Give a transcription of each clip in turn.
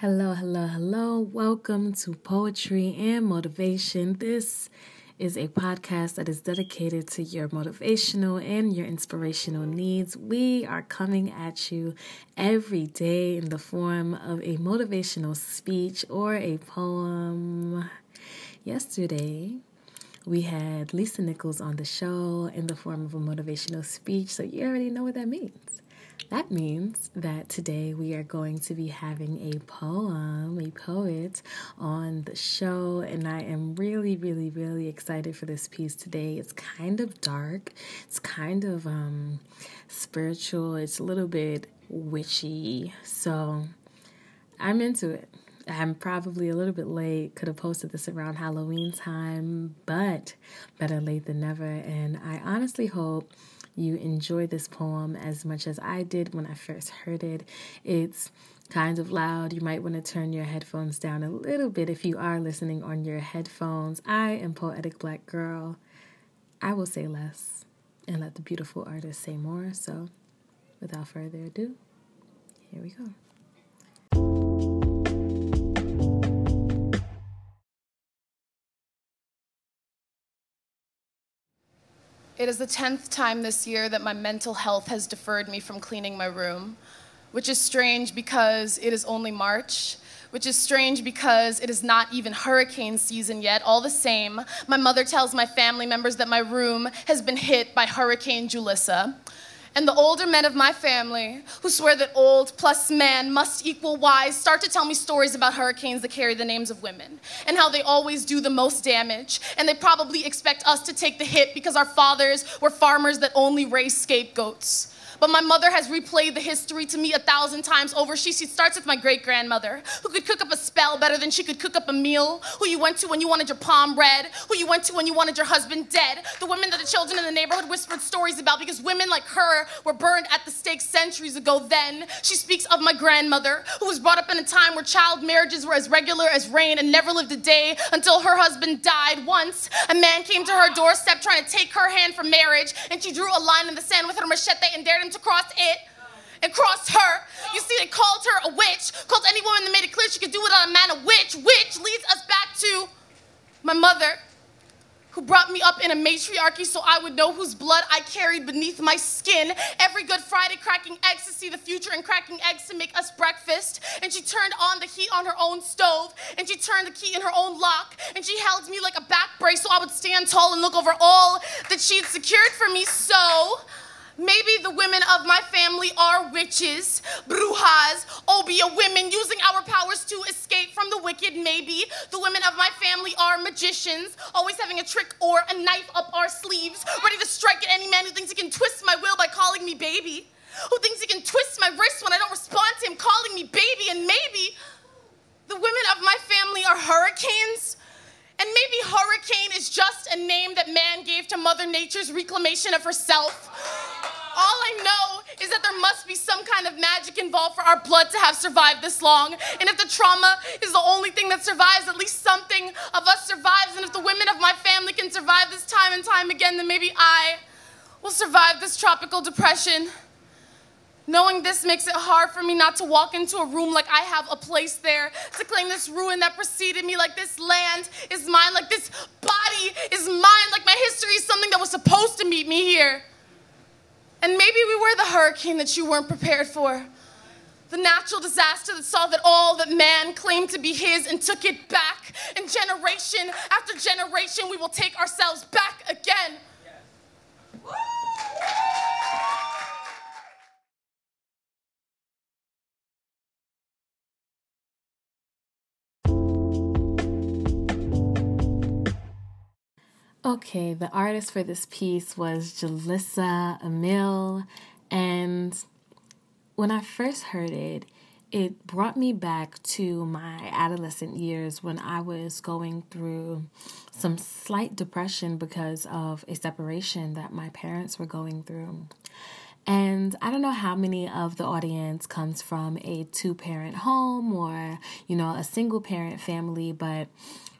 Hello, hello, hello. Welcome to Poetry and Motivation. This is a podcast that is dedicated to your motivational and your inspirational needs. We are coming at you every day in the form of a motivational speech or a poem. Yesterday, we had Lisa Nichols on the show in the form of a motivational speech, so you already know what that means. That means that today we are going to be having a poem, a poet on the show, and I am really, really, really excited for this piece today. It's kind of dark, it's kind of um, spiritual, it's a little bit witchy, so I'm into it. I'm probably a little bit late. Could have posted this around Halloween time, but better late than never. And I honestly hope you enjoy this poem as much as I did when I first heard it. It's kind of loud. You might want to turn your headphones down a little bit if you are listening on your headphones. I am Poetic Black Girl. I will say less and let the beautiful artist say more. So, without further ado, here we go. It is the 10th time this year that my mental health has deferred me from cleaning my room, which is strange because it is only March, which is strange because it is not even hurricane season yet. All the same, my mother tells my family members that my room has been hit by Hurricane Julissa and the older men of my family, who swear that old plus man must equal wise, start to tell me stories about hurricanes that carry the names of women and how they always do the most damage. And they probably expect us to take the hit because our fathers were farmers that only raised scapegoats. But my mother has replayed the history to me a thousand times over. She, she starts with my great grandmother, who could cook up a spell better than she could cook up a meal, who you went to when you wanted your palm read, who you went to when you wanted your husband dead, the women that the children in the neighborhood whispered stories about because women like her were burned at the stake centuries ago. Then she speaks of my grandmother, who was brought up in a time where child marriages were as regular as rain and never lived a day until her husband died. Once, a man came to her doorstep trying to take her hand for marriage, and she drew a line in the sand with her machete and dared him to cross it and cross her. You see, they called her a witch, called any woman that made it clear she could do it on a man a witch. Which leads us back to my mother, who brought me up in a matriarchy so I would know whose blood I carried beneath my skin. Every Good Friday, cracking eggs to see the future and cracking eggs to make us breakfast. And she turned on the heat on her own stove, and she turned the key in her own lock, and she held me like a back brace so I would stand tall and look over all that she'd secured for me. So, Maybe the women of my family are witches, brujas, obeah women using our powers to escape from the wicked. Maybe the women of my family are magicians, always having a trick or a knife up our sleeves, ready to strike at any man who thinks he can twist my will by calling me baby, who thinks he can twist my wrist when I don't respond to him calling me baby, and maybe the women of my family are hurricanes. And maybe hurricane is just a name that man gave to Mother Nature's reclamation of herself. All I know is that there must be some kind of magic involved for our blood to have survived this long. And if the trauma is the only thing that survives, at least something of us survives. And if the women of my family can survive this time and time again, then maybe I will survive this tropical depression. Knowing this makes it hard for me not to walk into a room like I have a place there, to claim this ruin that preceded me, like this land is mine, like this body is mine, like my history is something that was supposed to meet me here. And maybe we were the hurricane that you weren't prepared for. The natural disaster that saw that all that man claimed to be his and took it back. And generation after generation, we will take ourselves back again. Okay, the artist for this piece was Julissa Emile, and when I first heard it, it brought me back to my adolescent years when I was going through some slight depression because of a separation that my parents were going through. And I don't know how many of the audience comes from a two parent home or, you know, a single parent family, but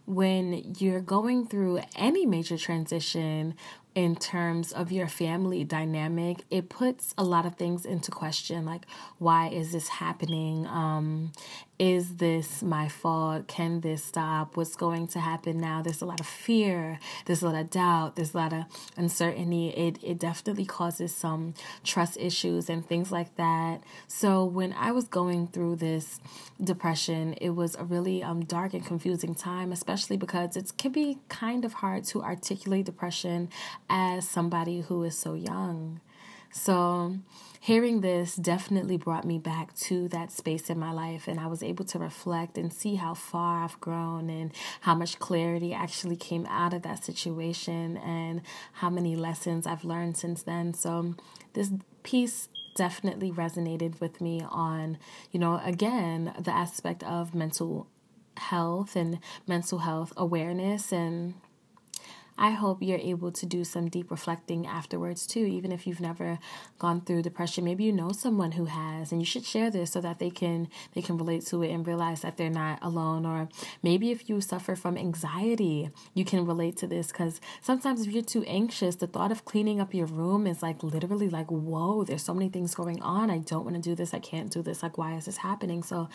when you're going through any major transition in terms of your family dynamic, it puts a lot of things into question like, why is this happening? Um, is this my fault? Can this stop? What's going to happen now? There's a lot of fear, there's a lot of doubt, there's a lot of uncertainty. It it definitely causes some trust issues and things like that. So when I was going through this depression, it was a really um dark and confusing time, especially because it can be kind of hard to articulate depression as somebody who is so young. So, hearing this definitely brought me back to that space in my life, and I was able to reflect and see how far I've grown and how much clarity actually came out of that situation and how many lessons I've learned since then. So, this piece definitely resonated with me on, you know, again, the aspect of mental health and mental health awareness and I hope you're able to do some deep reflecting afterwards too, even if you've never gone through depression. Maybe you know someone who has, and you should share this so that they can they can relate to it and realize that they're not alone. Or maybe if you suffer from anxiety, you can relate to this because sometimes if you're too anxious, the thought of cleaning up your room is like literally like, whoa, there's so many things going on. I don't want to do this. I can't do this. Like, why is this happening? So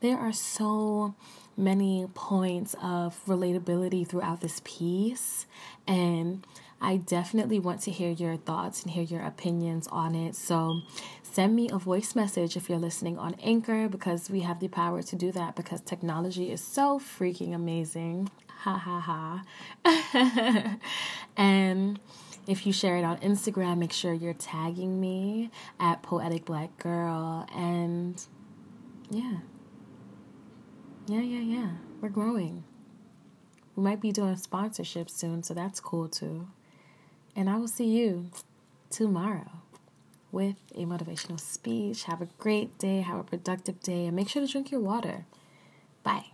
there are so many points of relatability throughout this piece. And I definitely want to hear your thoughts and hear your opinions on it. So send me a voice message if you're listening on Anchor because we have the power to do that because technology is so freaking amazing. Ha ha ha. and if you share it on Instagram, make sure you're tagging me at Poetic Black Girl. And yeah. Yeah, yeah, yeah. We're growing. We might be doing sponsorship soon, so that's cool too. And I will see you tomorrow with a motivational speech. Have a great day, have a productive day, and make sure to drink your water. Bye.